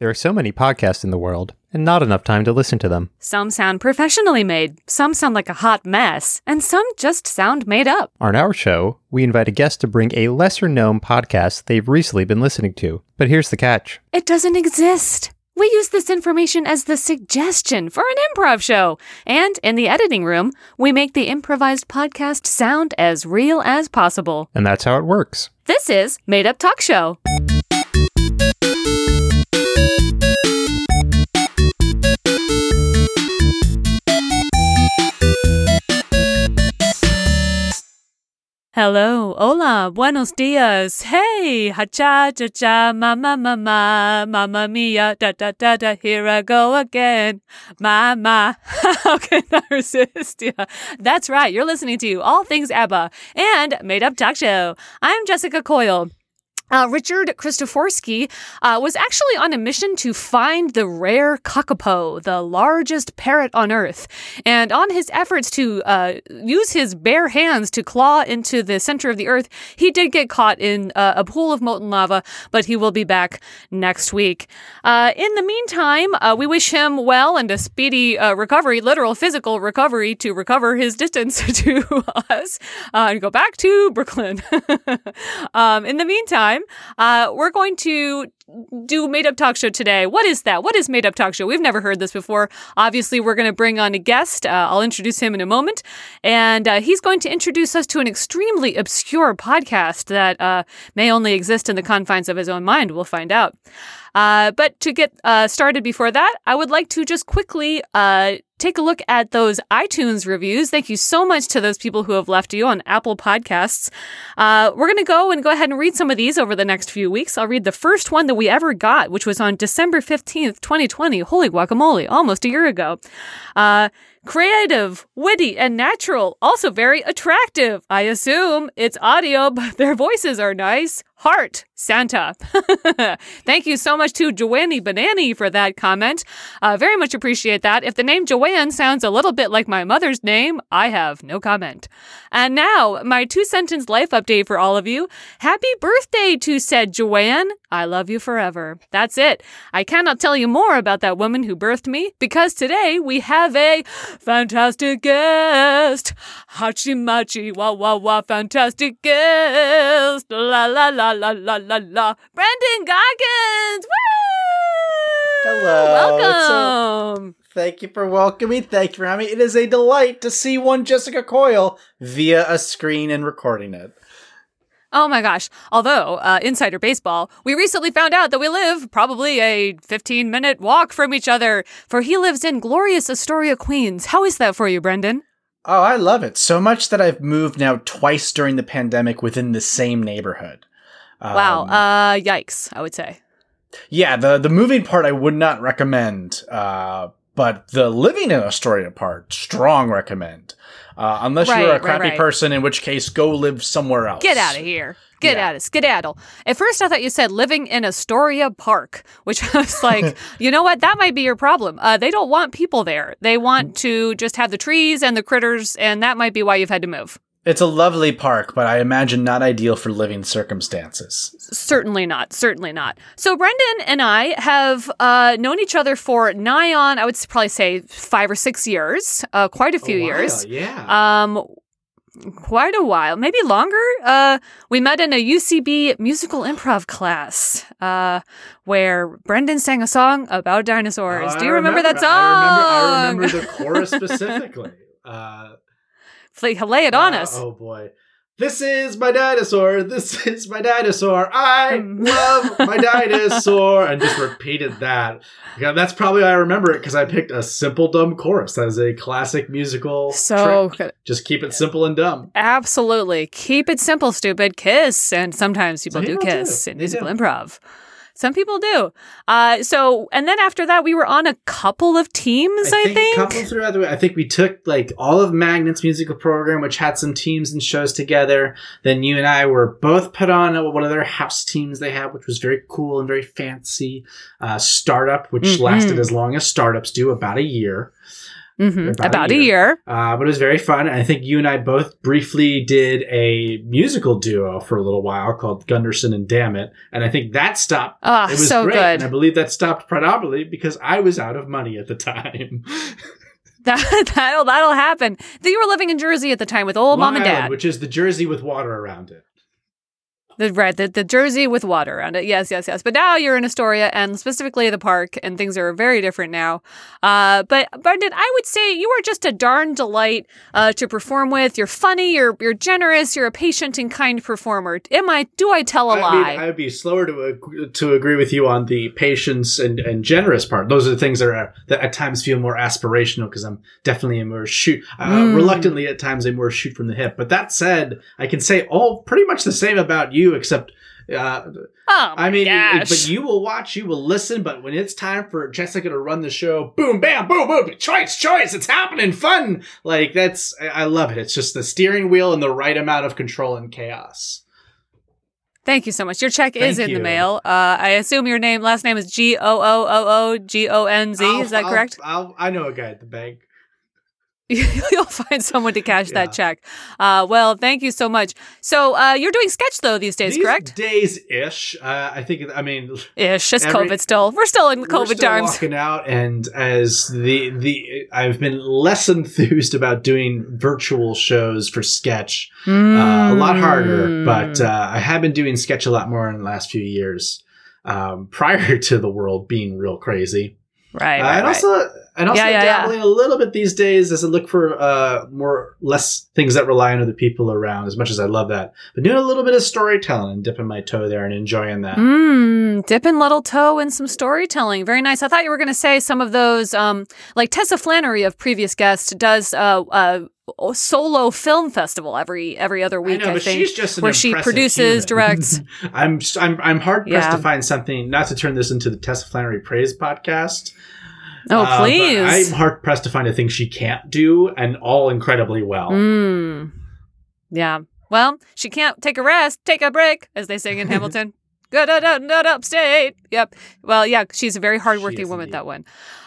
There are so many podcasts in the world, and not enough time to listen to them. Some sound professionally made, some sound like a hot mess, and some just sound made up. On our show, we invite a guest to bring a lesser known podcast they've recently been listening to. But here's the catch It doesn't exist. We use this information as the suggestion for an improv show. And in the editing room, we make the improvised podcast sound as real as possible. and that's how it works. This is Made Up Talk Show. Hello, hola, buenos dias. Hey, ha cha cha cha, mama mama, mamma mia, da da da da. Here I go again, mama. How can I resist? Yeah, that's right. You're listening to All Things ABBA and Made Up Talk Show. I'm Jessica Coyle. Uh, Richard Christoforsky uh, was actually on a mission to find the rare kakapo, the largest parrot on Earth. And on his efforts to uh, use his bare hands to claw into the center of the Earth, he did get caught in uh, a pool of molten lava, but he will be back next week. Uh, in the meantime, uh, we wish him well and a speedy recovery, literal physical recovery, to recover his distance to us and go back to Brooklyn. um, in the meantime, uh, we're going to do Made Up Talk Show today. What is that? What is Made Up Talk Show? We've never heard this before. Obviously, we're going to bring on a guest. Uh, I'll introduce him in a moment. And uh, he's going to introduce us to an extremely obscure podcast that uh, may only exist in the confines of his own mind. We'll find out. Uh, but to get uh, started before that, I would like to just quickly uh, take a look at those iTunes reviews. Thank you so much to those people who have left you on Apple Podcasts. Uh, we're going to go and go ahead and read some of these over the next few weeks. I'll read the first one that we ever got, which was on December 15th, 2020. Holy guacamole, almost a year ago. Uh, creative, witty, and natural. Also very attractive. I assume it's audio, but their voices are nice. Heart, Santa. Thank you so much to Joanny Banani for that comment. Uh, very much appreciate that. If the name Joanne sounds a little bit like my mother's name, I have no comment. And now, my two sentence life update for all of you. Happy birthday to said Joanne. I love you forever. That's it. I cannot tell you more about that woman who birthed me because today we have a fantastic guest. Hachimachi, wah wah wah, fantastic guest. La la la la la la la. la. Brendan Goggins. Woo! Hello. A- Welcome. Thank you for welcoming. Thank you for having me. It is a delight to see one Jessica Coyle via a screen and recording it. Oh my gosh. Although, uh, Insider Baseball, we recently found out that we live probably a 15 minute walk from each other, for he lives in glorious Astoria, Queens. How is that for you, Brendan? Oh, I love it so much that I've moved now twice during the pandemic within the same neighborhood. Wow. Um, Uh, yikes, I would say. yeah, the the moving part I would not recommend, uh, but the living in Astoria part, strong recommend. Uh, unless Right, you're a right, crappy right. person, in which case go live somewhere else. Get out of here. Get Yeah. out of skedaddle. At first, I thought you said living in Astoria Park, which I was like, you know what? That might be your problem. Uh, they don't want people there. They want to just have the trees and the critters, and that might be why you've had to move. It's a lovely park, but I imagine not ideal for living circumstances. Certainly not. Certainly not. So Brendan and I have uh, known each other for nigh on, I would probably say five or six years, uh, quite a few years. yeah. Um, quite a while, maybe longer. Uh, we met in a UCB musical improv class, uh, where Brendan sang a song about dinosaurs. Do you remember, that song? I remember, I remember the chorus specifically. Uh, Lay, lay it on uh, us. Oh boy. This is my dinosaur. This is my dinosaur. I love my dinosaur. And just repeated that. Yeah, that's probably why I remember it because I picked a simple dumb chorus. That is a classic musical. So trick. just keep it simple and dumb. Absolutely. Keep it simple, stupid. Kiss. And sometimes people Some do kiss do. in They musical do. improv. Some people do. Uh, so, and then after that, we were on a couple of teams, I, think. couple throughout the way. I think we took like all of Magnet's musical program, which had some teams and shows together. Then you and I were both put on one of their house teams they had, which was very cool and very fancy. Uh, startup, which Mhm. lasted as long as startups do, about a year. Hmm About About, a a year. Uh, but it was very fun. I think you and I both briefly did a musical duo for a little while called Gunderson and Dammit. And I think that stopped. Ah, it was so great. good. And I believe that stopped predominantly because I was out of money at the time. That, that'll that'll happen. You were living in Jersey at the time with old Long mom and Island, dad. which is the jersey with water around it. The right, the, the Jersey with water around it. Yes, yes, yes. But now you're in Astoria and specifically the park, and things are very different now. Uh, but Brendan, I would say you are just a darn delight uh, to perform with. You're funny. You're you're generous. You're a patient and kind performer. Am I? Do I tell a I lie? mean, I would be slower to ag- to agree with you on the patience and, and generous part. Those are the things that are that at times feel more aspirational because I'm definitely a more shoot uh, Mm. reluctantly at times a more shoot from the hip. But that said, I can say all pretty much the same about you, except. Uh, oh I mean, gosh. but you will watch, you will listen, but when it's time for Jessica to run the show, boom, bam, boom, boom, choice, choice, it's happening, fun. Like that's, I love it. It's just the steering wheel and the right amount of control and chaos. Thank you so much. Your check is Thank in the mail. Uh, I assume your name, last name is G O O O O G O N Z. Is that I'll- correct? I'll, I know a guy at the bank. You'll find someone to cash Yeah. that check. Uh, well, thank you so much. So uh, you're doing sketch though these days, These correct? Days ish. Uh, I think. I mean, Ish. It's Every- COVID still. We're still in we're COVID still times. walking out, and as the the I've been less enthused about doing virtual shows for sketch. Uh, a lot harder, Mm. but uh, I have been doing sketch a lot more in the last few years. Um, prior to the world being real crazy, right, Uh, right, and right. And also Yeah, yeah, yeah. dabbling a little bit these days as I look for uh, more less things that rely on other people around. As much as I love that, but doing a little bit of storytelling and dipping my toe there and enjoying that. Mm, dipping little toe in some storytelling. Very nice. I thought you were going to say some of those, um, like Tessa Flannery of previous guest does uh, uh, a solo film festival every every other week. I know, I but think. she's just an where she produces, human. directs. I'm I'm I'm hard pressed Yeah. to find something. Not to turn this into the Tessa Flannery praise podcast. Oh, uh, please. I'm hard pressed to find a thing she can't do, and all incredibly well. Mm. Yeah. Well, she can't take a rest, take a break, as they sing in Hamilton. Good upstate. Yep. Well, yeah, she's a very hardworking woman, indeed. that one.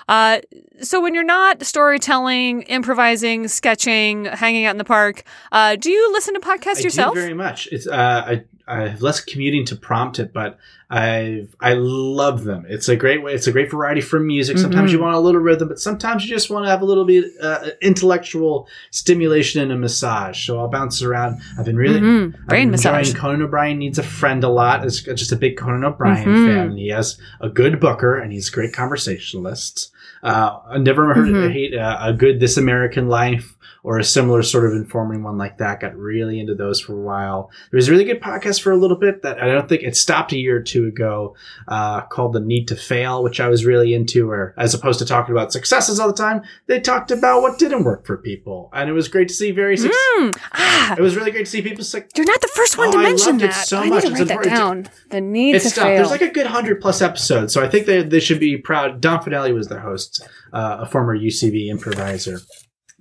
Uh, so when you're not storytelling, improvising, sketching, hanging out in the park, uh, do you listen to podcasts I yourself? do very much. It's uh, I I have less commuting to prompt it, but I I love them. It's a great way. It's a great variety from music. Sometimes Mhm. you want a little rhythm, but sometimes you just want to have a little bit uh, intellectual stimulation and a massage. So I'll bounce around. I've been really Mhm. I've Brain massage. Conan O'Brien needs a friend a lot. It's just a big Conan O'Brien Mhm. fan. He has a good booker and he's a great conversationalist. Uh, I never heard Mhm. hate uh, a good This American Life or a similar sort of informing one like that. Got really into those for a while. There was a really good podcast for a little bit that I don't think it stopped a year or two ago uh, called The Need to Fail, which I was really into. Where as opposed to talking about successes all the time, they talked about what didn't work for people, and it was great to see very. Mm. Ah, It was really great to see people. Suc- you're not the first one Oh, to I mention loved it that. so I much. need to It's write that down. The need to stuff. fail. There's like a good hundred plus episodes, so I think they they should be proud. Don Fanelli was the host, uh, a former UCB improviser.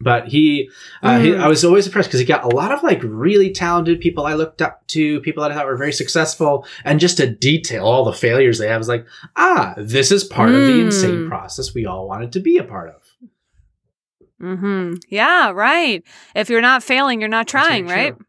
But he, uh, he, Mm. I was always impressed because he got a lot of like really talented people I looked up to, people that I thought were very successful, and just to detail all the failures they have is like, ah, this is part of the Mm. insane process we all wanted to be a part of. hmm Yeah, right. If you're not failing, you're not trying, right? true.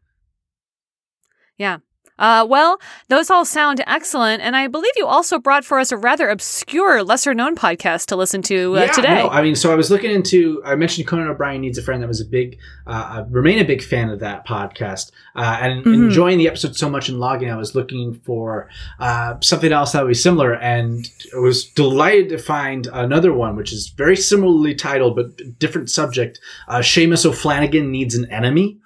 Uh, well, those all sound excellent, and I believe you also brought for us a rather obscure, lesser-known podcast to listen to uh, yeah, today. No, I mean, so I was looking into. I mentioned Conan O'Brien needs a friend. That was a big. Uh, I remain a big fan of that podcast, uh, and Mhm. enjoying the episode so much and logging. I was looking for uh, something else that would be similar, and I was delighted to find another one, which is very similarly titled but different subject. Uh, Seamus O'Flanagan needs an enemy.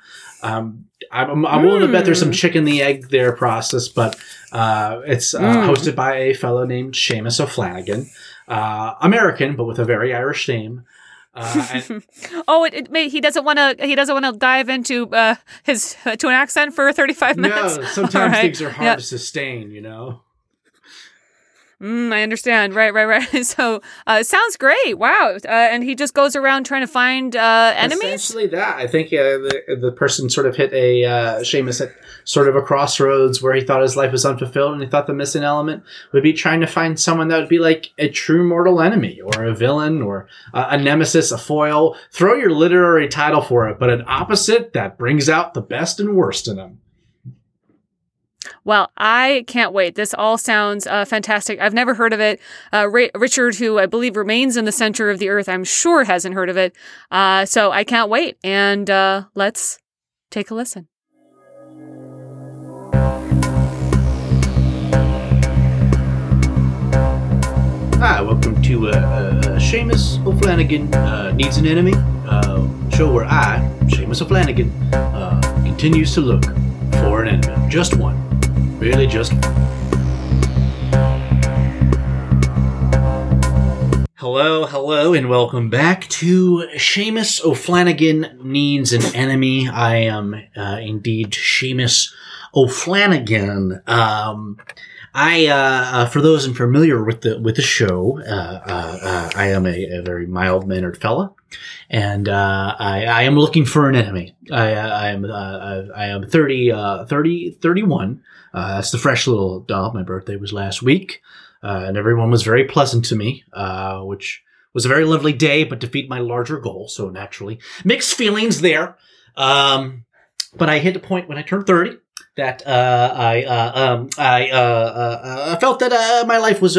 Um, I'm, I'm willing to bet there's some Mm. chicken the egg there process, but uh, it's uh, Mm. hosted by a fellow named Seamus O'Flanagan, uh, American but with a very Irish name. Uh, and oh, it, it may, he doesn't want to. He doesn't want to dive into uh, his uh, to an accent for thirty-five minutes. no, sometimes right. things are hard Yeah. to sustain, you know. Mm, I understand. Right, right, right. So, uh, sounds great. Wow. Uh, and he just goes around trying to find uh, enemies. Essentially, that I think uh, the the person sort of hit a uh, Seamus hit sort of a crossroads where he thought his life was unfulfilled, and he thought the missing element would be trying to find someone that would be like a true mortal enemy, or a villain, or a nemesis, a foil. Throw your literary title for it, but an opposite that brings out the best and worst in him. Well, I can't wait. This all sounds uh, fantastic. I've never heard of it. Uh, Ra- Richard, who I believe remains in the center of the earth, I'm sure hasn't heard of it. Uh, so I can't wait. And uh, let's take a listen. Hi, welcome to uh, uh, Seamus O'Flanagan uh, Needs an Enemy, uh, show where I, Seamus O'Flanagan, uh, continues to look for an enemy. Just one. Really, just. Hello, hello, and welcome back to Seamus O'Flanagan Needs an Enemy. I am uh, indeed Seamus O'Flanagan. Um, I, uh, uh, for those unfamiliar with the with the show, uh, uh, uh, I am a, a very mild mannered fella, and uh, I, I am looking for an enemy. I, I am uh, I am 30, uh, 30 31. Uh, that's the fresh little doll. My birthday was last week, uh, and everyone was very pleasant to me, uh, which was a very lovely day, but defeat my larger goal. So naturally, mixed feelings there. Um, but I hit a point when I turned thirty that uh, I uh, um, I uh, felt that my life was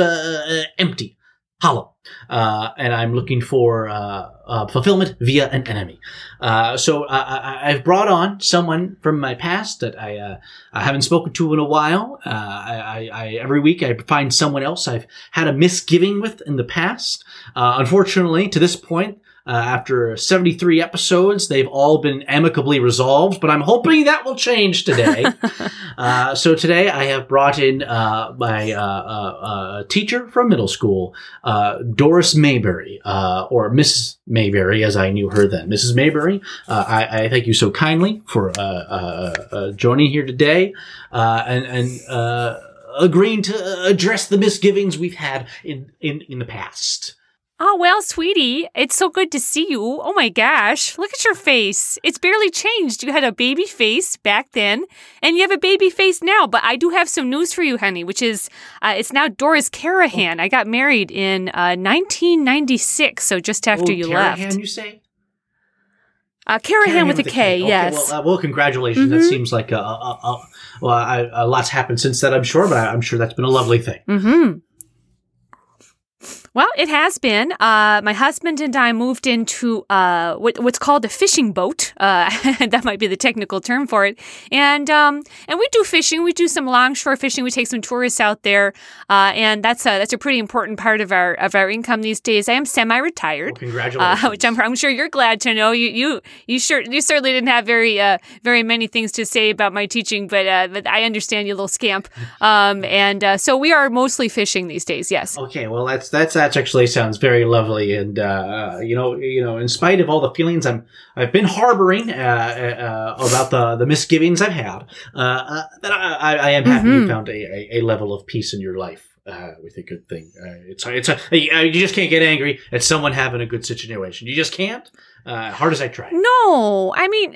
empty, hollow, uh, and I'm looking for uh, uh, fulfillment via an enemy. Uh, so I, I've brought on someone from my past that I uh, I haven't spoken to in a while. Uh, I, I, I every week I find someone else I've had a misgiving with in the past. Uh, unfortunately, to this point. Uh, after 73 episodes, they've all been amicably resolved, but I'm hoping that will change today. uh, so today I have brought in uh, my uh, uh, uh, teacher from middle school, uh, Doris Mayberry, uh, or Mrs. Mayberry, as I knew her then. Mrs. Mayberry, uh, I, I thank you so kindly for uh, uh, uh, joining here today uh, and, and uh, agreeing to address the misgivings we've had in, in, in the past. Oh, well, sweetie, it's so good to see you. Oh my gosh, look at your face. It's barely changed. You had a baby face back then, and you have a baby face now. But I do have some news for you, honey, which is uh, it's now Doris Carahan. I got married in uh, 1996, so just after Oh, you Carahan, left. you say? Uh, Carahan, with a a K, Okay, yes. Well, uh, well congratulations. That Mhm. seems like a, a, a, well, a lot's happened since then. I'm sure, but I, I'm sure that's been a lovely thing. Mm-hmm. Well, it has been. Uh, my husband and I moved into uh, what, what's called a fishing boat. Uh, that might be the technical term for it. And um, and we do fishing. We do some longshore fishing. We take some tourists out there, uh, and that's a that's a pretty important part of our of our income these days. I am semi-retired. congratulations. Uh, which I'm, I'm sure you're glad to know. You you you sure you certainly didn't have very uh, very many things to say about my teaching, but uh, but I understand you little scamp. Um, and uh, so we are mostly fishing these days. Yes. Okay, well that's that's that actually sounds very lovely, and uh, uh, you know, you know, in spite of all the feelings I'm I've been harboring uh, uh, about the the misgivings I've had, uh, uh, that I, I, am happy you Mhm. found a, a, level of peace in your life. Uh, with a good thing, uh, it's it's a, you just can't get angry at someone having a good situation. You just can't. Uh, hard as I try. No, I mean,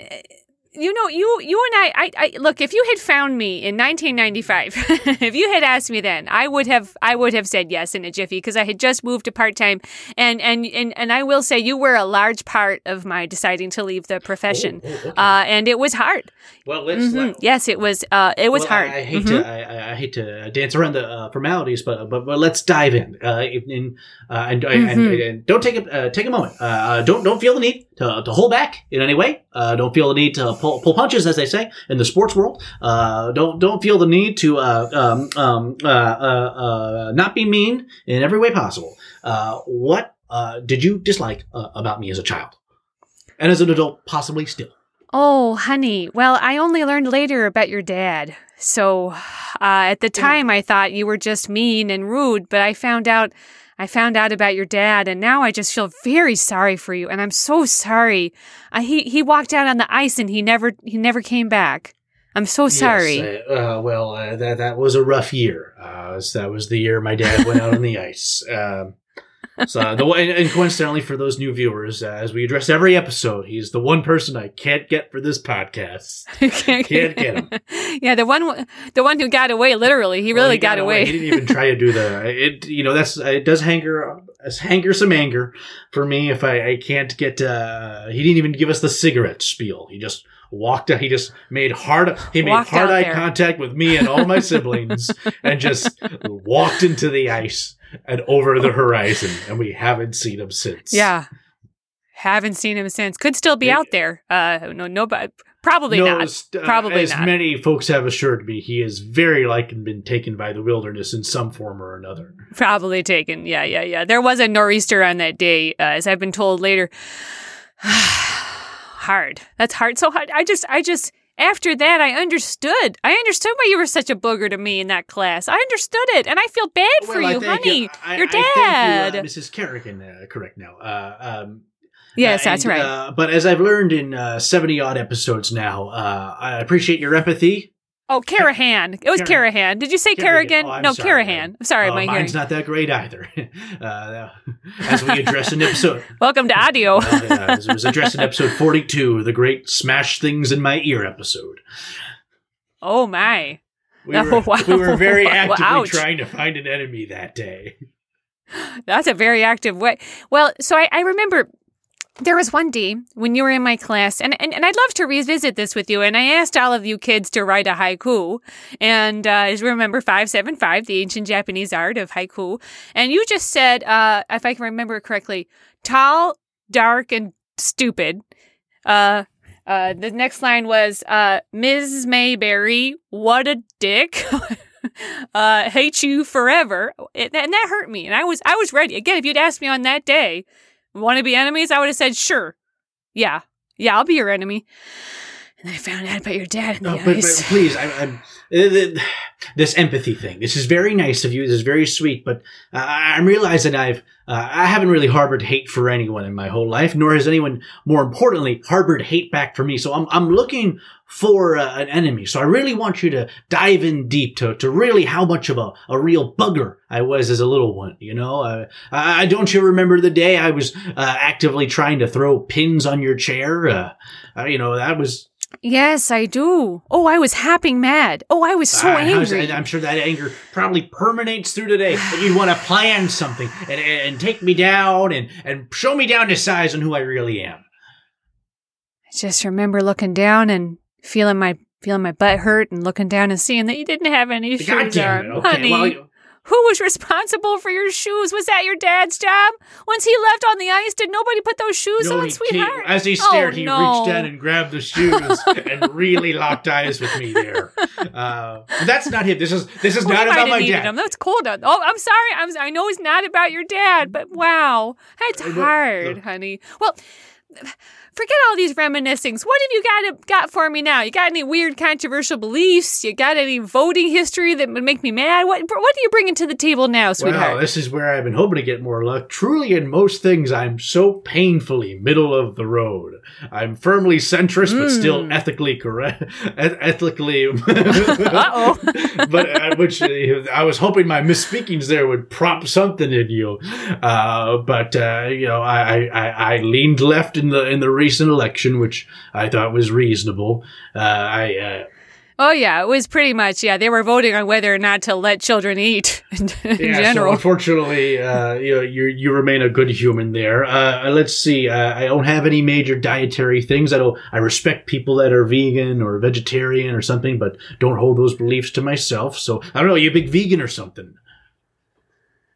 you know, you you and I, I, I look. If you had found me in 1995, if you had asked me then, I would have I would have said yes in a jiffy because I had just moved to part time, and and and and I will say you were a large part of my deciding to leave the profession, Oh, oh, okay. uh, and it was hard. well, let's. Mhm. let- Yes, it was. Uh, it was Well, hard. I, I hate Mhm. to I, hate to dance around the uh, formalities, but but but let's dive in. Uh, in, in uh, and, and, Mhm. and don't take a uh, take a moment. Don't don't feel the need to, to hold back in any way. Uh, don't feel the need to pull, pull punches, as they say in the sports world. Uh, don't don't feel the need to uh, um, um, uh, uh, uh, not be mean in every way possible. Uh, what uh, did you dislike uh, about me as a child, and as an adult, possibly still? Oh, honey. Well, I only learned later about your dad. So, uh, at the time, I thought you were just mean and rude, but I found out. I found out about your dad, and now I just feel very sorry for you, and I'm so sorry. Uh, he he walked out on the ice, and he never he never came back. I'm so sorry. Yes, uh, uh, well, uh, that that was a rough year. Uh, that was the year my dad went out on the ice. Um, so the one, and coincidentally for those new viewers, uh, as we address every episode, he's the one person I can't get for this podcast. can't, Can't get him. yeah, the one, the one who got away. Literally, he Well, really he got, away. He didn't even try to do the. It you know that's it does hanger hanger some anger for me if I, I can't get. uh He didn't even give us the cigarette spiel. He just walked out. He just made hard. He made Walked hard eye there. contact with me and all my siblings, and just walked into the ice and over the horizon. And we haven't seen him since. yeah, haven't seen him since. Could still be out there. Uh, no, no, but probably No, not. as- uh, Probably as not. many folks have assured me, he is very likely been taken by the wilderness in some form or another. Probably taken. Yeah, yeah, yeah. There was a nor'easter on that day, uh, as I've been told later. hard. That's hard. So hard. I just, I just, after that, I understood. I understood why you were such a booger to me in that class. I understood it, and I feel bad for Well, I you, honey. I- Your I thank dad. you, uh, Mrs. Kerrigan, uh, correct now. Uh, um, yes, uh, that's right. Uh, but as I've learned in uh, 70 odd episodes now, uh, I appreciate your empathy. Oh, Carahan. It was Cara- Carahan. Did you say. Kerrigan? Oh, no, sorry. Carahan. I'm sorry, Uh, my hearing. mine's not that great either. uh, as we address in episode. Welcome to audio. Uh, yeah, it was addressed in episode 42, the great Smash Things in My Ear episode. oh my. We Oh, were, wow. we were very Well, actively ouch. trying to find an enemy that day. That's a very active way. Well, so I, I remember there was one day when you were in my class, and, and, and I'd love to revisit this with you. And I asked all of you kids to write a haiku. And uh, remember, 575, the ancient Japanese art of haiku. And you just said, uh, if I can remember correctly, tall, dark, and stupid. Uh, uh, the next line was, uh, Ms. Mayberry, what a dick. uh, hate you forever. It, and that hurt me. And I was, I was ready. Again, if you'd asked me on that day, want to be enemies, I would have said, sure. Yeah. Yeah, I'll be your enemy. And I found out about your dad No, but, but please, I, I'm, th- this empathy thing. This is very nice of you. This is very sweet. But uh, I'm realizing I've uh, I haven't really harbored hate for anyone in my whole life, nor has anyone, more importantly, harbored hate back for me. So I'm I'm looking for uh, an enemy. So I really want you to dive in deep to to really how much of a, a real bugger I was as a little one. You know, uh, I, don't you remember the day I was uh, actively trying to throw pins on your chair? Uh, uh, you know, that was yes, I do. Oh, I was happing mad. Oh, I was so ah, was- angry. I'm sure that anger probably permeates through today. And you'd want to plan something and, and, take me down and, and show me down to size on who I really am. I just remember looking down and feeling my feeling my butt hurt and looking down and seeing that you didn't have any God shoes damn it. on. Okay. Honey, Well, who was responsible for your shoes? Was that your dad's job? Once he left on the ice, did nobody put those shoes no, on, he- sweetheart? he- as he Oh, stared, he no. reached down and grabbed the shoes and really locked eyes with me there. Uh, that's not him. This is this is Well, not about my dad. Him. That's cool. Oh, I'm sorry. I'm, I know it's not about your dad, but wow, it's Uh, look, hard, look. honey. Well, forget all these reminiscings. What have you got got for me now? You got any weird, controversial beliefs? You got any voting history that would make me mad? What What are you bringing to the table now, sweetheart? Well, this is where I've been hoping to get more luck. Truly, in most things, I'm so painfully middle of the road. I'm firmly centrist, but still Mm. ethically correct. eth- ethically. Uh-oh. but uh, which uh, I was hoping my misspeakings there would prompt something in you. Uh, but uh, you know, I, I I leaned left in the in the recent election, which I thought was reasonable. Uh, I. Uh, oh yeah, it was pretty much yeah. They were voting on whether or not to let children eat in, in Yeah, general. So unfortunately, uh, you know, you you remain a good human there. Uh, let's see. Uh, I don't have any major dietary things. I don't. I respect people that are vegan or vegetarian or something, but don't hold those beliefs to myself. So I don't know. You a big vegan or something?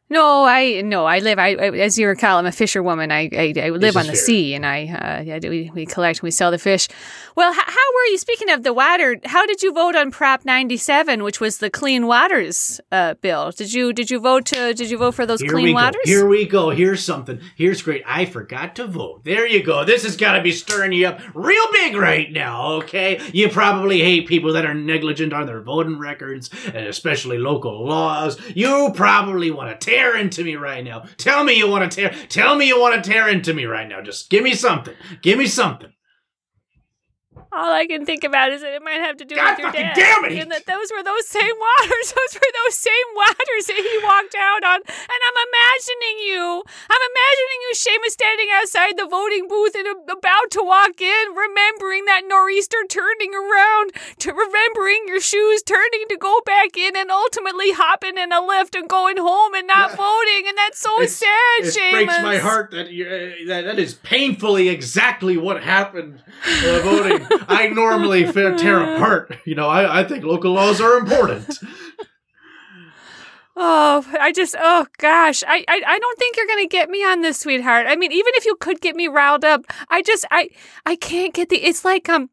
No, I no, I live. I, I as you recall, I'm a fisherwoman. I I, I live on the fair. sea, and I uh, yeah, we we collect, and we sell the fish. Well, h- how were you? Speaking of the water, how did you vote on Prop 97, which was the Clean Waters uh, bill? Did you did you vote to did you vote for those Here clean waters? go. Here we go. Here's something. Here's great. I forgot to vote. There you go. This has got to be stirring you up real big right now. Okay. You probably hate people that are negligent on their voting records, and especially local laws. You probably want to tear into me right now. Tell me you want to tear. Tell me you want to tear into me right now. Just give me something. Give me something. All I can think about is that it might have to do God with your dad. damn it! And that those were those same waters. Those were those same waters that he walked out on. And I'm imagining you. I'm imagining you, Seamus, standing outside the voting booth and about to walk in, remembering that nor'easter turning around, to remembering your shoes turning to go back in, and ultimately hopping in a lift and going home and not Yeah. voting. And that's so It's- sad, It Seamus. breaks my heart that, you, uh, that that is painfully exactly what happened uh, voting. I normally tear apart. You know, I, I think local laws are important. Oh, I just, oh gosh, I, I, I don't think you're gonna get me on this, sweetheart. I mean, even if you could get me riled up, I just, I, I can't get the. It's like, um,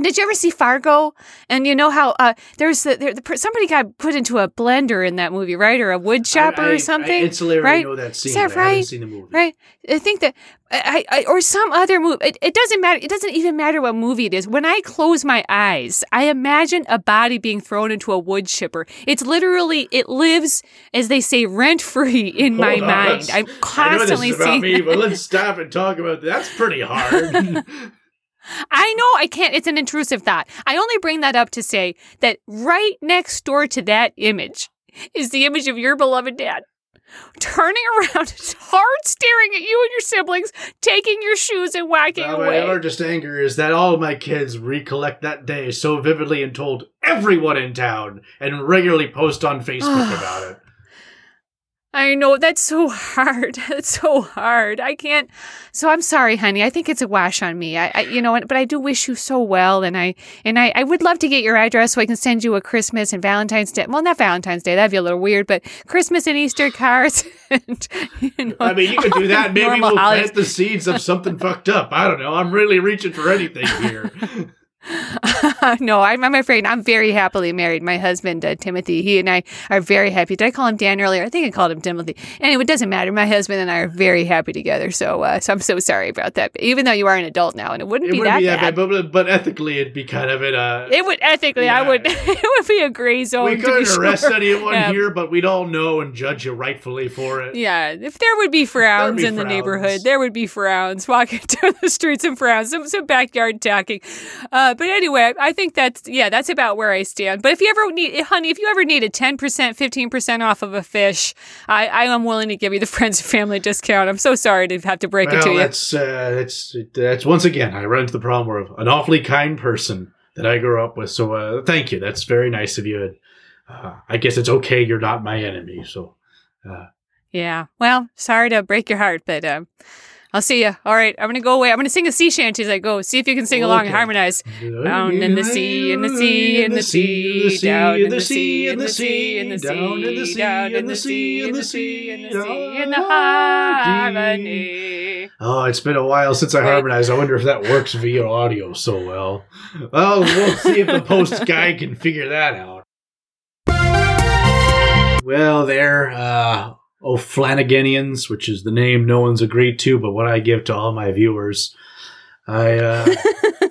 did you ever see Fargo? And you know how uh, there's the, there, the somebody got put into a blender in that movie, right, or a wood chopper I, I, or something, I insularly right? know that scene. that but I haven't right? seen the movie. right? I think that I, I or some other movie. It, it doesn't matter. It doesn't even matter what movie it is. When I close my eyes, I imagine a body being thrown into a wood chipper. It's literally it lives, as they say, rent free in my on, mind. I'm I know constantly this is about seeing. me, but let's stop and talk about that. That's pretty hard. I know I can't. It's an intrusive thought. I only bring that up to say that right next door to that image is the image of your beloved dad. Turning around, hard staring at you and your siblings, taking your shoes and whacking my away. largest anger is that all of my kids recollect that day so vividly and told everyone in town and regularly post on Facebook about it. I know that's so hard. That's so hard. I can't. So I'm sorry, honey. I think it's a wash on me. I, I you know, but I do wish you so well, and I and I, I would love to get your address so I can send you a Christmas and Valentine's Day. Well, not Valentine's Day. That'd be a little weird, but Christmas and Easter cards. And, you know, I mean, you could do that. Maybe we'll holidays. plant the seeds of something fucked up. I don't know. I'm really reaching for anything here. no, I'm, I'm afraid I'm very happily married. My husband, uh, Timothy, he and I are very happy. Did I call him Dan earlier? I think I called him Timothy. Anyway, it doesn't matter. My husband and I are very happy together. So, uh, so I'm so sorry about that. But Even though you are an adult now, and it wouldn't It be wouldn't that be bad. but, but ethically, it'd be kind of in a. It would ethically, I would. It would be a gray zone. we couldn't arrest anyone Yeah. here, but we'd all know and judge you rightfully for it. Yeah, if there would be frowns be in the frowns. neighborhood, there would be frowns walking down the streets and frowns, some, some backyard talking. Uh, but anyway, I think that's yeah, that's about where I stand. But if you ever need, honey, if you ever need a ten percent, fifteen percent off of a fish, I, I am willing to give you the friends and family discount. I'm so sorry to have to break it to you. that's uh, that's that's once again I run into the problem of an awfully kind person that I grew up with. So uh, thank you. That's very nice of you. And, uh, I guess it's okay. You're not my enemy. So uh, Yeah. Well, sorry to break your heart, but um, I'll see you. All right, I'm gonna go away. I'm gonna sing a sea shanty as I go. See if you can sing along and harmonize. Down in the sea, in the sea, in the sea, down in the sea, in the sea, in the sea, down in the sea, in the sea, in the sea, in the harmony. Oh, it's been a while since I harmonized. I wonder if that works via audio so well. Well, we'll see if the post guy can figure that out. Well, there, uh, oh, Flanaganians, which is the name no one's agreed to, but what I give to all my viewers. I, uh,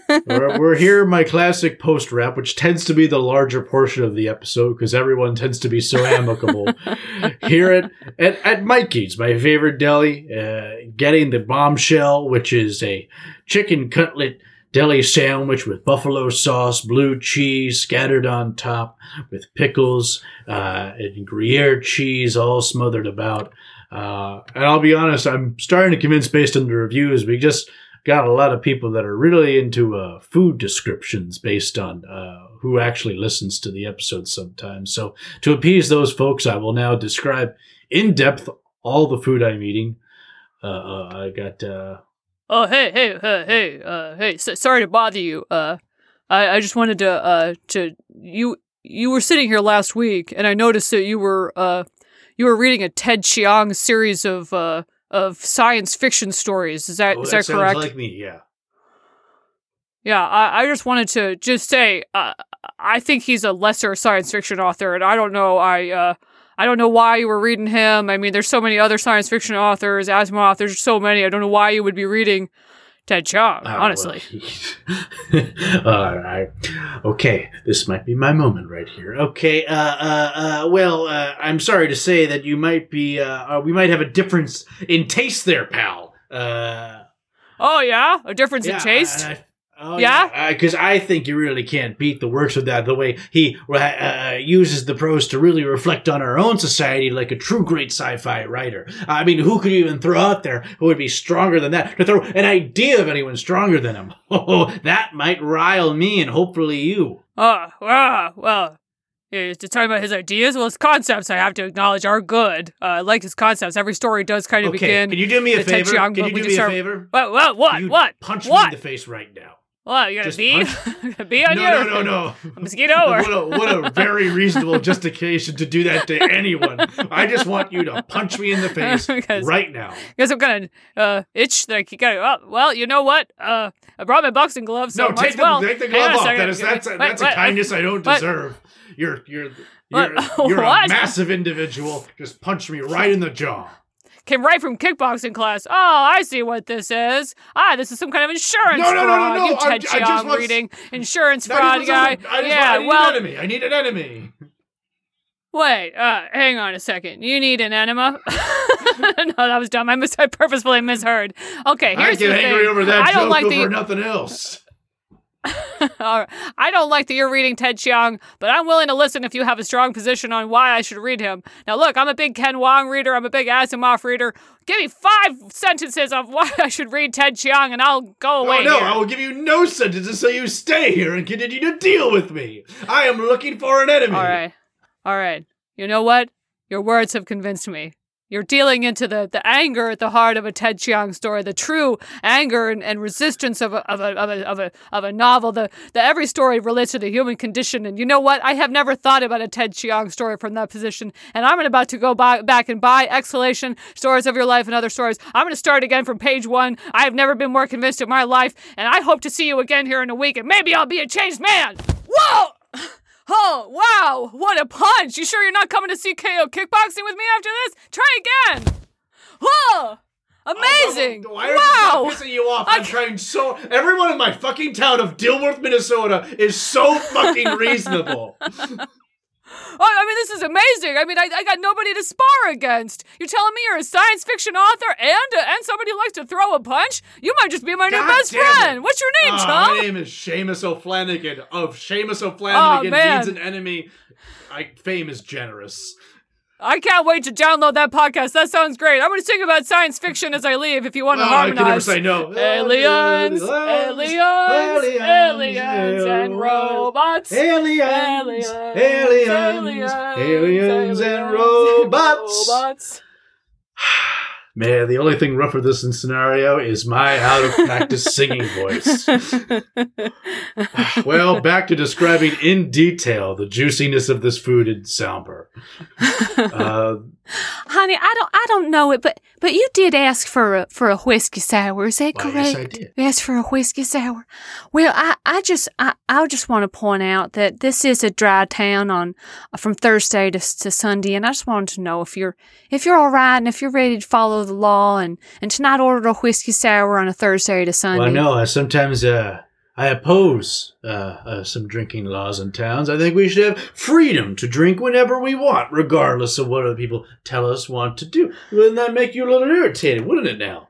we're, we're here my classic post rap, which tends to be the larger portion of the episode because everyone tends to be so amicable. here at, at, at Mikey's, my favorite deli, uh, getting the bombshell, which is a chicken cutlet deli sandwich with buffalo sauce, blue cheese scattered on top, with pickles uh, and Gruyere cheese all smothered about. Uh, and I'll be honest, I'm starting to convince based on the reviews, we just got a lot of people that are really into uh, food descriptions based on uh, who actually listens to the episodes sometimes. So to appease those folks, I will now describe in depth all the food I'm eating. Uh, uh, I got uh, Oh, hey, hey, hey, hey, uh, hey, so, sorry to bother you. Uh, I, I just wanted to, uh, to, you, you were sitting here last week and I noticed that you were, uh, you were reading a Ted Chiang series of, uh, of science fiction stories. Is that oh, is that that correct? like me, yeah. Yeah, I, I just wanted to just say, uh, I think he's a lesser science fiction author, and I don't know, I, uh, I don't know why you were reading him. I mean, there's so many other science fiction authors, Asimov. There's so many. I don't know why you would be reading Ted Chiang. Oh, honestly, well. All right. Okay, this might be my moment right here. Okay. Uh. Uh. uh well, uh, I'm sorry to say that you might be. Uh, uh. We might have a difference in taste there, pal. Uh. oh yeah, a difference yeah, in taste. and I- Oh, Yeah? Because I think you really can't beat the works of that. The way he uh, uh, uses the prose to really reflect on our own society like a true great sci-fi writer. I mean, who could you even throw out there who would be stronger than that? To throw an idea of anyone stronger than him. Oh, that might rile me and hopefully you. Oh, ah, well, yeah, to talk about his ideas, well, his concepts, I have to acknowledge, are good. Uh, I like his concepts. Every story does kind of Okay, begin. can you do me a favor? Can you do me a favor? What? What? What? What? Punch what? me in the face right now. What? You got a Just bee? a bee on no, you? no, no, no. A mosquito? Or? what, a, what a very reasonable justification to do that to anyone. I just want you to punch me in the face Because- right now. Some kind of uh, itch that you got. Oh, well, you know what? Uh, I brought my boxing gloves. So No, take the, well. take the glove off. That is, that's a, that's a what? kindness I don't deserve. You're you're you're, you're a massive individual. Just punch me right in the jaw. Came right from kickboxing class. Oh, I see what this is. Ah, this is some kind of insurance No, no, no, no, fraud. no, You I- I Ted just Chiang reading insurance fraud even guy. I just yeah, want, I well, an enemy. I need an enemy. wait. Uh, hang on a second. You need an enema? no, that was dumb. I mis- I purposefully misheard. Okay, I here's get the angry thing. over that I don't like the nothing else. I don't like that you're reading Ted Chiang, but I'm willing to listen if you have a strong position on why I should read him. Now, look, I'm a big Ken Wong reader. I'm a big Asimov reader. Give me five sentences of why I should read Ted Chiang, and I'll go oh, away. Oh no, here. I will give you no sentences so you stay here and continue to deal with me. I am looking for an enemy. All right. All right. You know what? Your words have convinced me. You're dealing into the, the anger at the heart of a Ted Chiang story, the true anger and, and resistance of a, of, a, of, a, of, a, of a novel. The, the every story relates to the human condition. And you know what? I have never thought about a Ted Chiang story from that position. And I'm about to go buy, back and buy Exhalation, Stories of Your Life, and Other Stories. I'm going to start again from page one. I have never been more convinced in my life. And I hope to see you again here in a week. And maybe I'll be a changed man. Whoa! Oh, wow! What a punch! You sure you're not coming to see KO kickboxing with me after this? Try again! Whoa! Amazing! Oh, why are wow! you pissing you off? I'm trying so. Everyone in my fucking town of Dilworth, Minnesota, is so fucking reasonable. Oh, I mean, this is amazing. I mean, I, I got nobody to spar against. You're telling me you're a science fiction author and uh, and somebody who likes to throw a punch? You might just be my new best damn it. friend. What's your name, Ah, chum? my name is Seamus O'Flanagan of Seamus O'Flanagan Oh, needs an enemy. I, fame is generous. I can't wait to download that podcast. That sounds great. I'm going to sing about science fiction as I leave if you want to Oh, I can never say no. Aliens, aliens, aliens, and robots. Aliens, Aliens, aliens, aliens, and robots. robots. Man, the only thing rough with this scenario is my out of practice singing voice. well, back to describing in detail the juiciness of this food in Salper. Uh, Honey, I don't, I don't know it, but but you did ask for a for a whiskey sour. Is that Why, correct? yes, I did. You asked for a whiskey sour. Well, I, I just I, I just want to point out that this is a dry town on from Thursday to, to Sunday, and I just wanted to know if you're if you're all right and if you're ready to follow the law and and to not order a whiskey sour on a Thursday to Sunday. well, no, I sometimes uh, I oppose uh, uh, some drinking laws in towns. I think we should have freedom to drink whenever we want, regardless of what other people tell us want to do. Wouldn't that make you a little irritated, wouldn't it now?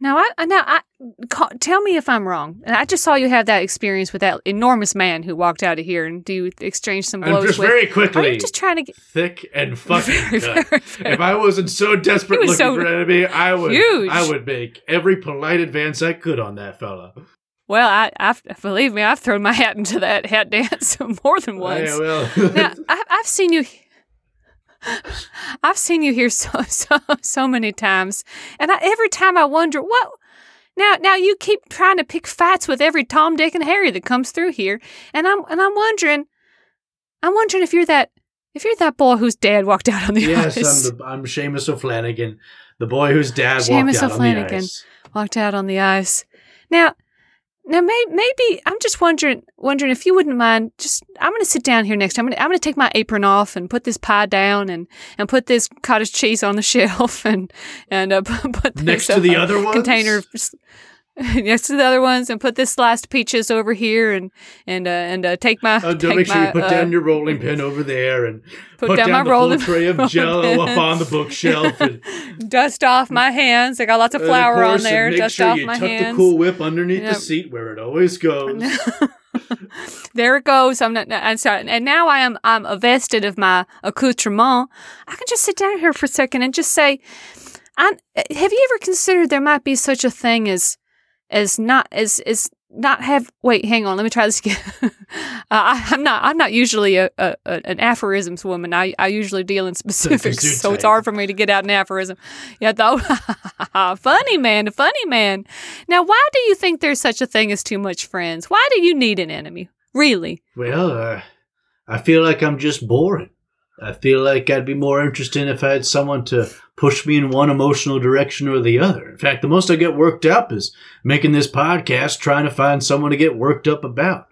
Now, I I- now I tell me if I'm wrong. And I just saw you have that experience with that enormous man who walked out of here, and do you exchange some blows just with? very quickly, you just trying to get thick and fucking very, cut. very, very If I wasn't so desperate was looking so for an enemy, I would huge. I would make every polite advance I could on that fella. Well, I, I've, believe me, I've thrown my hat into that hat dance more than once. Yeah, well, now, I, I've seen you. I've seen you here so so so many times, and I, every time I wonder what. Now, now you keep trying to pick fights with every Tom, Dick, and Harry that comes through here, and I'm and I'm wondering, I'm wondering if you're that if you're that boy whose dad walked out on the yes, ice, I'm, the, I'm Seamus O'Flanagan, the boy whose dad Seamus walked out on O'Flanagan. the ice. walked out on the ice. Now, now may, maybe I'm just wondering wondering if you wouldn't mind. Just I'm going to sit down here next time. I'm going to I'm to take my apron off and put this pie down and and put this cottage cheese on the shelf and and uh, put this, Next to the uh, other ones? container. of next to the other ones, and put this sliced peaches over here, and and uh, and uh, take my Uh, take make sure my, you put uh, down your rolling pin over there and put put, down down, my rolling- tray of rolling jello up on the bookshelf. And, dust off my hands. I got lots of and of flour on there. Make Dust sure off you my tuck hands. the Cool Whip underneath Yep. the seat where it always goes. there it goes. I'm not. I'm sorry. And now I am. I'm vested of my accoutrement. I can just sit down here for a second and just say, I, "Have you ever considered there might be such a thing as, as not as as not have? Wait, hang on. Let me try this again. uh, I, I'm not. I'm not usually a, a, an aphorisms woman. I I usually deal in specifics, so it's hard for me to get out an aphorism. Yeah, though. funny man, funny man. Now, why do you think there's such a thing as too much friends? Why do you need an enemy? Really? Well, uh, I feel like I'm just boring. I feel like I'd be more interesting if I had someone to push me in one emotional direction or the other. In fact, the most I get worked up is making this podcast, trying to find someone to get worked up about.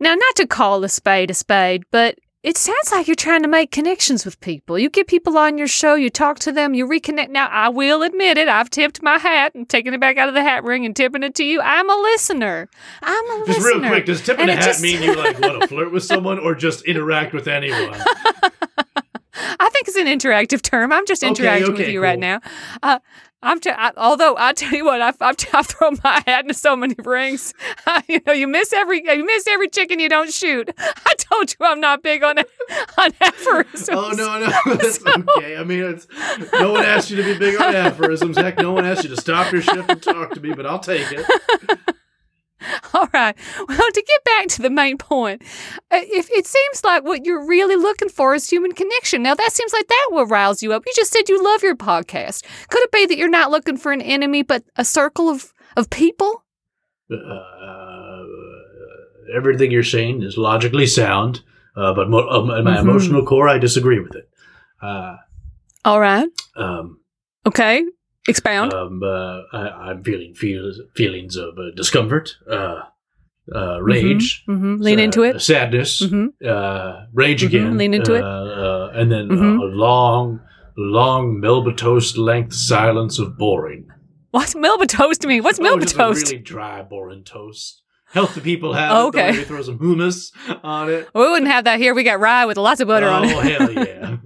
Now, not to call a spade a spade, but it sounds like you're trying to make connections with people. You get people on your show, you talk to them, you reconnect. Now, I will admit it, I've tipped my hat and taken it back out of the hat ring and tipping it to you. I'm a listener. I'm a Just listener. Just real quick, does tipping And a hat just- mean you like want to flirt with someone or just interact with anyone? I think it's an interactive term. I'm just Okay, interacting with okay, you right now. Uh, I'm t- I, although I tell you what, I've, I've, I've thrown my hat into so many rings. you know, you miss every you miss every chicken you don't shoot. I told you I'm not big on on aphorisms. Oh no, no, that's okay. I mean, it's, no one asked you to be big on aphorisms. Heck, no one asked you to stop your shift and talk to me, but I'll take it. All right. Well, to get back to the main point, uh, if it seems like what you're really looking for is human connection. Now, that seems like that will rouse you up. You just said you love your podcast. Could it be that you're not looking for an enemy, but a circle of of people? Uh, everything you're saying is logically sound, uh, but mo- at my Mhm. emotional core, I disagree with it. Uh, All right. um, Okay. Expound. um, uh, I, I'm feeling feels, feelings of uh, discomfort, uh, uh, rage, hmm Lean uh, into it. sadness, hmm uh, rage Mhm, again. lean into uh, it. uh, and then Mhm. uh, a long, long Melba toast length silence of boring. What's Melba toast to me? What's Oh, Melba just toast? Really dry, boring toast. Healthy people have Oh, okay. Throw some hummus on it. we wouldn't have that here. We got rye with lots of butter oh, on it. Oh hell yeah.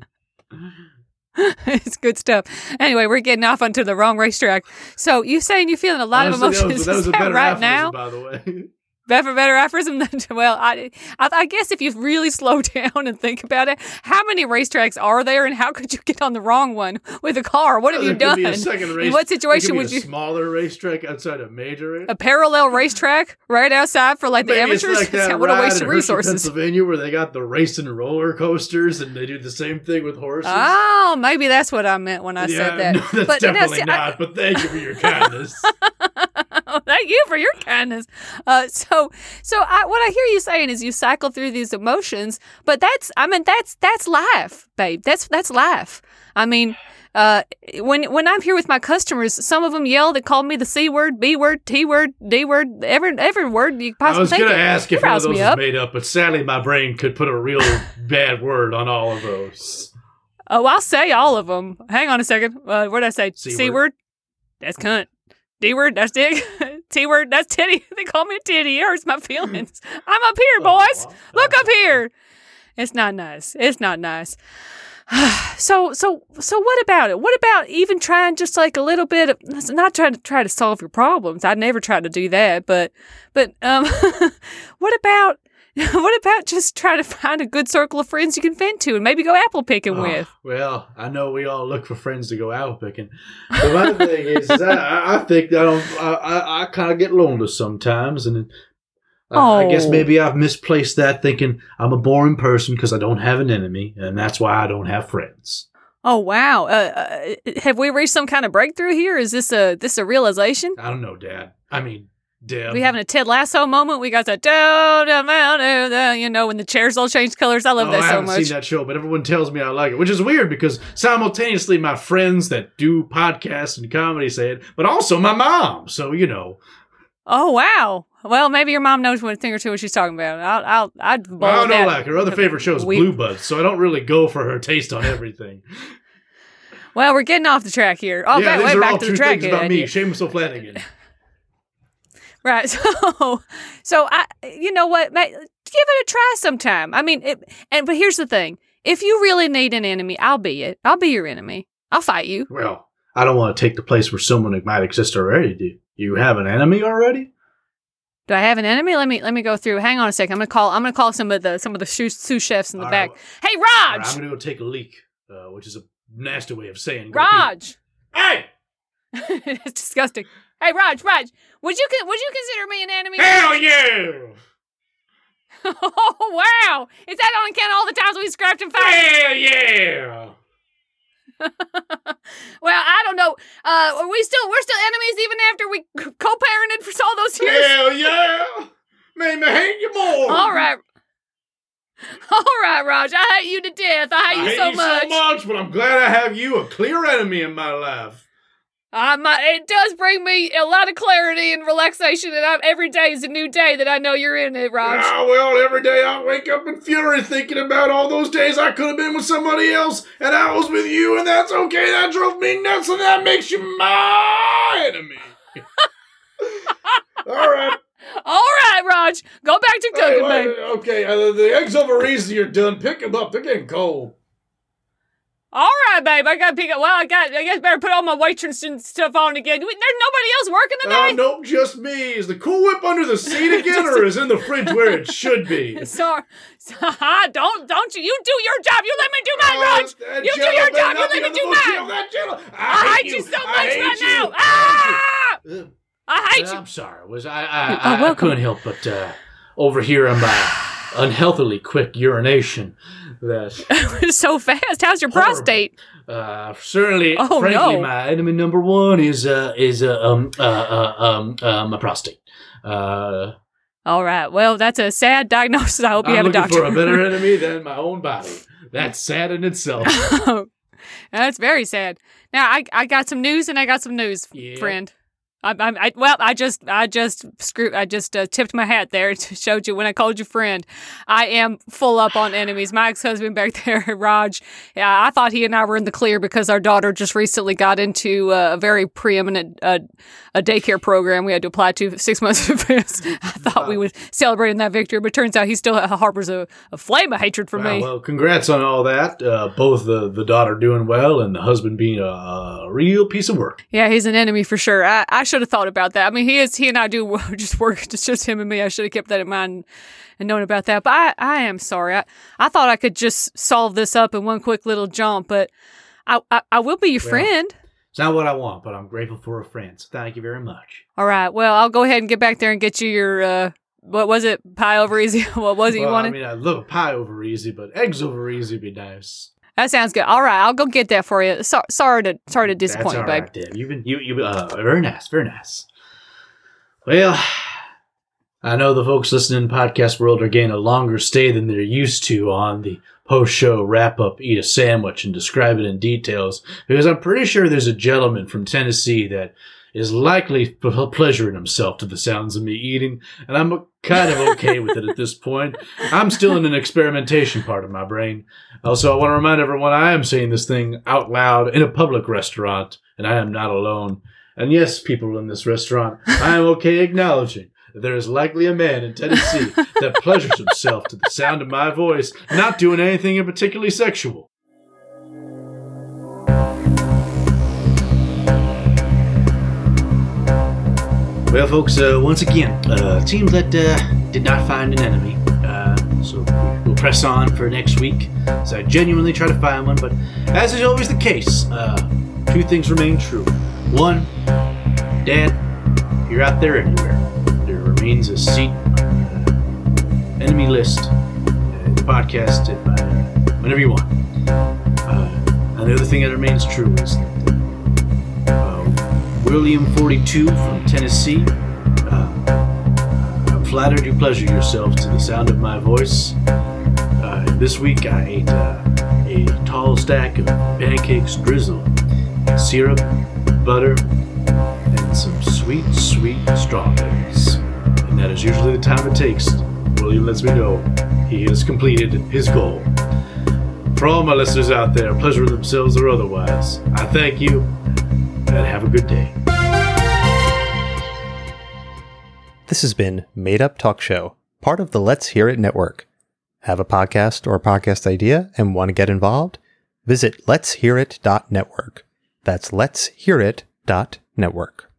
it's good stuff. Anyway, we're getting off onto the wrong racetrack. So you saying you're feeling a lot Honestly, of emotions? was, that was that better right now? by the way. Better, better aphorism than well, I, I, I guess if you really slow down and think about it, how many racetracks are there, and how could you get on the wrong one with a car? What have you There done? be a second race. What situation would a you? smaller racetrack outside a major race? A parallel racetrack right outside for like the Maybe it's amateurs? like that what a waste of Hershey, resources. Pennsylvania, where they got the racing roller coasters, and they do the same thing with horses. Oh, maybe that's what I meant when I yeah, said that. no, that's but no, definitely see, I- not. but thank you for your kindness. Thank you for your kindness. Uh, so, so I, what I hear you saying is you cycle through these emotions, but that's, I mean, that's that's life, babe. That's that's life. I mean, uh, when when I'm here with my customers, some of them yell, they call me the c word, b word, t word, d word, every every word you possibly. Can. I was going to ask if one of those up. made up, but sadly my brain could put a real bad word on all of those. Oh, I'll say all of them. Hang on a second. Uh, what did I say? C C word. word. That's cunt. D word. That's dick. T word. That's titty. They call me a titty. It hurts my feelings. I'm up here, boys. Look up here. It's not nice. It's not nice. so so so what about it? What about even trying just like a little bit of not trying to try to solve your problems. I'd never tried to do that, but but um what about what about just trying to find a good circle of friends you can vent to and maybe go apple picking Oh, with? Well, I know we all look for friends to go apple picking. But my thing is, is I- I, think I don't. I, I, I kind of get lonely sometimes, and I, I guess Oh. maybe I've misplaced that, thinking I'm a boring person because I don't have an enemy, and that's why I don't have friends. Oh wow! Uh, uh, have we reached some kind of breakthrough here? Is this a this a realization? I don't know, Dad. I mean, Deb. we having a Ted Lasso moment? We got the do do do do, you know when the chairs all change colors. I love Oh, that I so much. I haven't seen that show, but everyone tells me I like it, which is weird because simultaneously my friends that do podcasts and comedy say it, but also my mom. So you know, Oh wow! Well, maybe your mom knows one thing or two what she's talking about. I'll I'll I'd bowl I don't know. Like her other favorite show is We- Blue Bloods, so I don't really go for her taste on everything. Well, we're getting off the track here. Oh, yeah, back, these way are back all to true the track about me. Seamus O'Flanagan. Right. So, so I, you know what? Give it a try sometime. I mean, it, and but here's the thing: if you really need an enemy, I'll be it. I'll be your enemy. I'll fight you. Well, I don't want to take the place where someone might exist already. Do you have an enemy already? Do I have an enemy? Let me let me go through. Hang on a second. I'm gonna call. I'm gonna call some of the some of the sous, sous chefs in the All back. right, Hey, all right, Raj! I'm gonna go take a leak, uh, which is a nasty way of saying. Raj! Hey! it's disgusting. Hey, Raj! Raj! Would you would you consider me an enemy? Hell yeah! oh wow! Is that on account of all the times we scrapped and fired? Hell yeah! well, I don't know. Uh, are we still we're still enemies even after we co-parented for all those years? Hell yeah! Made me hate you more. All right. All right, Raj. I hate you to death. I hate I you hate so you much. so much, but I'm glad I have you, a clear enemy in my life. My, it does bring me a lot of clarity and relaxation, and I'm, every day is a new day that I know you're in it, Raj. Ah, well, every day I wake up in fury thinking about all those days I could have been with somebody else, and I was with you, and that's okay. That drove me nuts, and that makes you my enemy. all right. All right, Raj. Go back to Hey, cooking, wait, okay, uh, the eggs over easy are done. Pick them up. They're getting cold. All right, babe. I gotta pick up. Well, I got. I guess better put all my waitress and stuff on again. Wait, There's nobody else working Uh, today. nope, just me. Is the Cool Whip under the seat again, or is in the fridge where it should be? Sorry. don't don't you? You do your job. You let me do mine, Oh, Raj. You do your job. You let me do little mine. jello, that jello. I hate you so much right you. now. I Ah! hate you. I hate you. I'm sorry. Was I? I, Oh, I, I couldn't help but uh, overhearing my unhealthily quick urination. That so fast. How's your Horrible. prostate? uh, certainly, Oh, frankly, no. my enemy number one is uh, is uh, um uh, uh, um uh, my prostate. Uh, All right. Well, that's a sad diagnosis. I hope you I'm have a looking doctor. for a better enemy than my own body. That's sad in itself. That's very sad. Now I I got some news and I got some news, Yeah. friend. I, I, I well I just I just screw I just uh, tipped my hat there to showed you when I called you friend. I am full up on enemies. My ex husband back there, Raj. Yeah, I thought he and I were in the clear because our daughter just recently got into uh, a very preeminent uh, a daycare program we had to apply to six months in advance. I thought we would celebrating that victory, but turns out he still harbors a, a flame of hatred for Wow, me. well, congrats on all that. Uh, both the, the daughter doing well and the husband being a, a real piece of work. Yeah, he's an enemy for sure. I, I should have thought about that. I mean, he is he and I do just work. It's just him and me. I should have kept that in mind and known about that. But I, I am sorry. I, I thought I could just solve this up in one quick little jump. But I, I, I will be your Well- friend. It's not what I want, but I'm grateful for a friend. So thank you very much. All right. Well, I'll go ahead and get back there and get you your uh, what was it? Pie over easy. what was it you wanted? I mean, I love a pie over easy, but eggs over easy would be nice. That sounds good. All right, I'll go get that for you. So, sorry to sorry to disappoint you, babe. right, Deb. You've been you you uh very nice, very nice. Well, I know the folks listening in podcast world are getting a longer stay than they're used to on the post show wrap up, eat a sandwich, and describe it in details because I'm pretty sure there's a gentleman from Tennessee that is likely pleasuring himself to the sounds of me eating, and I'm kind of okay with it at this point. I'm still in an experimentation part of my brain. Also, I want to remind everyone I am saying this thing out loud in a public restaurant, and I am not alone. And yes, people in this restaurant, I am okay acknowledging that there is likely a man in Tennessee that pleasures himself to the sound of my voice, not doing anything in particularly sexual. Well, folks, uh, once again, uh, team that uh, did not find an enemy. Uh, so we'll press on for next week. So I genuinely try to find one, but as is always the case, uh, two things remain true. One, Dad, you're out there anywhere, there remains a seat on the enemy list, uh, the podcast, uh, whenever you want. And the other thing that remains true is William 42 from Tennessee. Uh, I'm flattered you pleasure yourself to the sound of my voice. Uh, this week I ate uh, a tall stack of pancakes drizzled, syrup, butter, and some sweet, sweet strawberries. And that is usually the time it takes. William lets me know he has completed his goal. For all my listeners out there, pleasuring themselves or otherwise, I thank you and have a good day. This has been Made Up Talk Show, part of the Let's Hear It network. Have a podcast or a podcast idea and want to get involved? Visit let'shearit.network. That's let'shearit.network.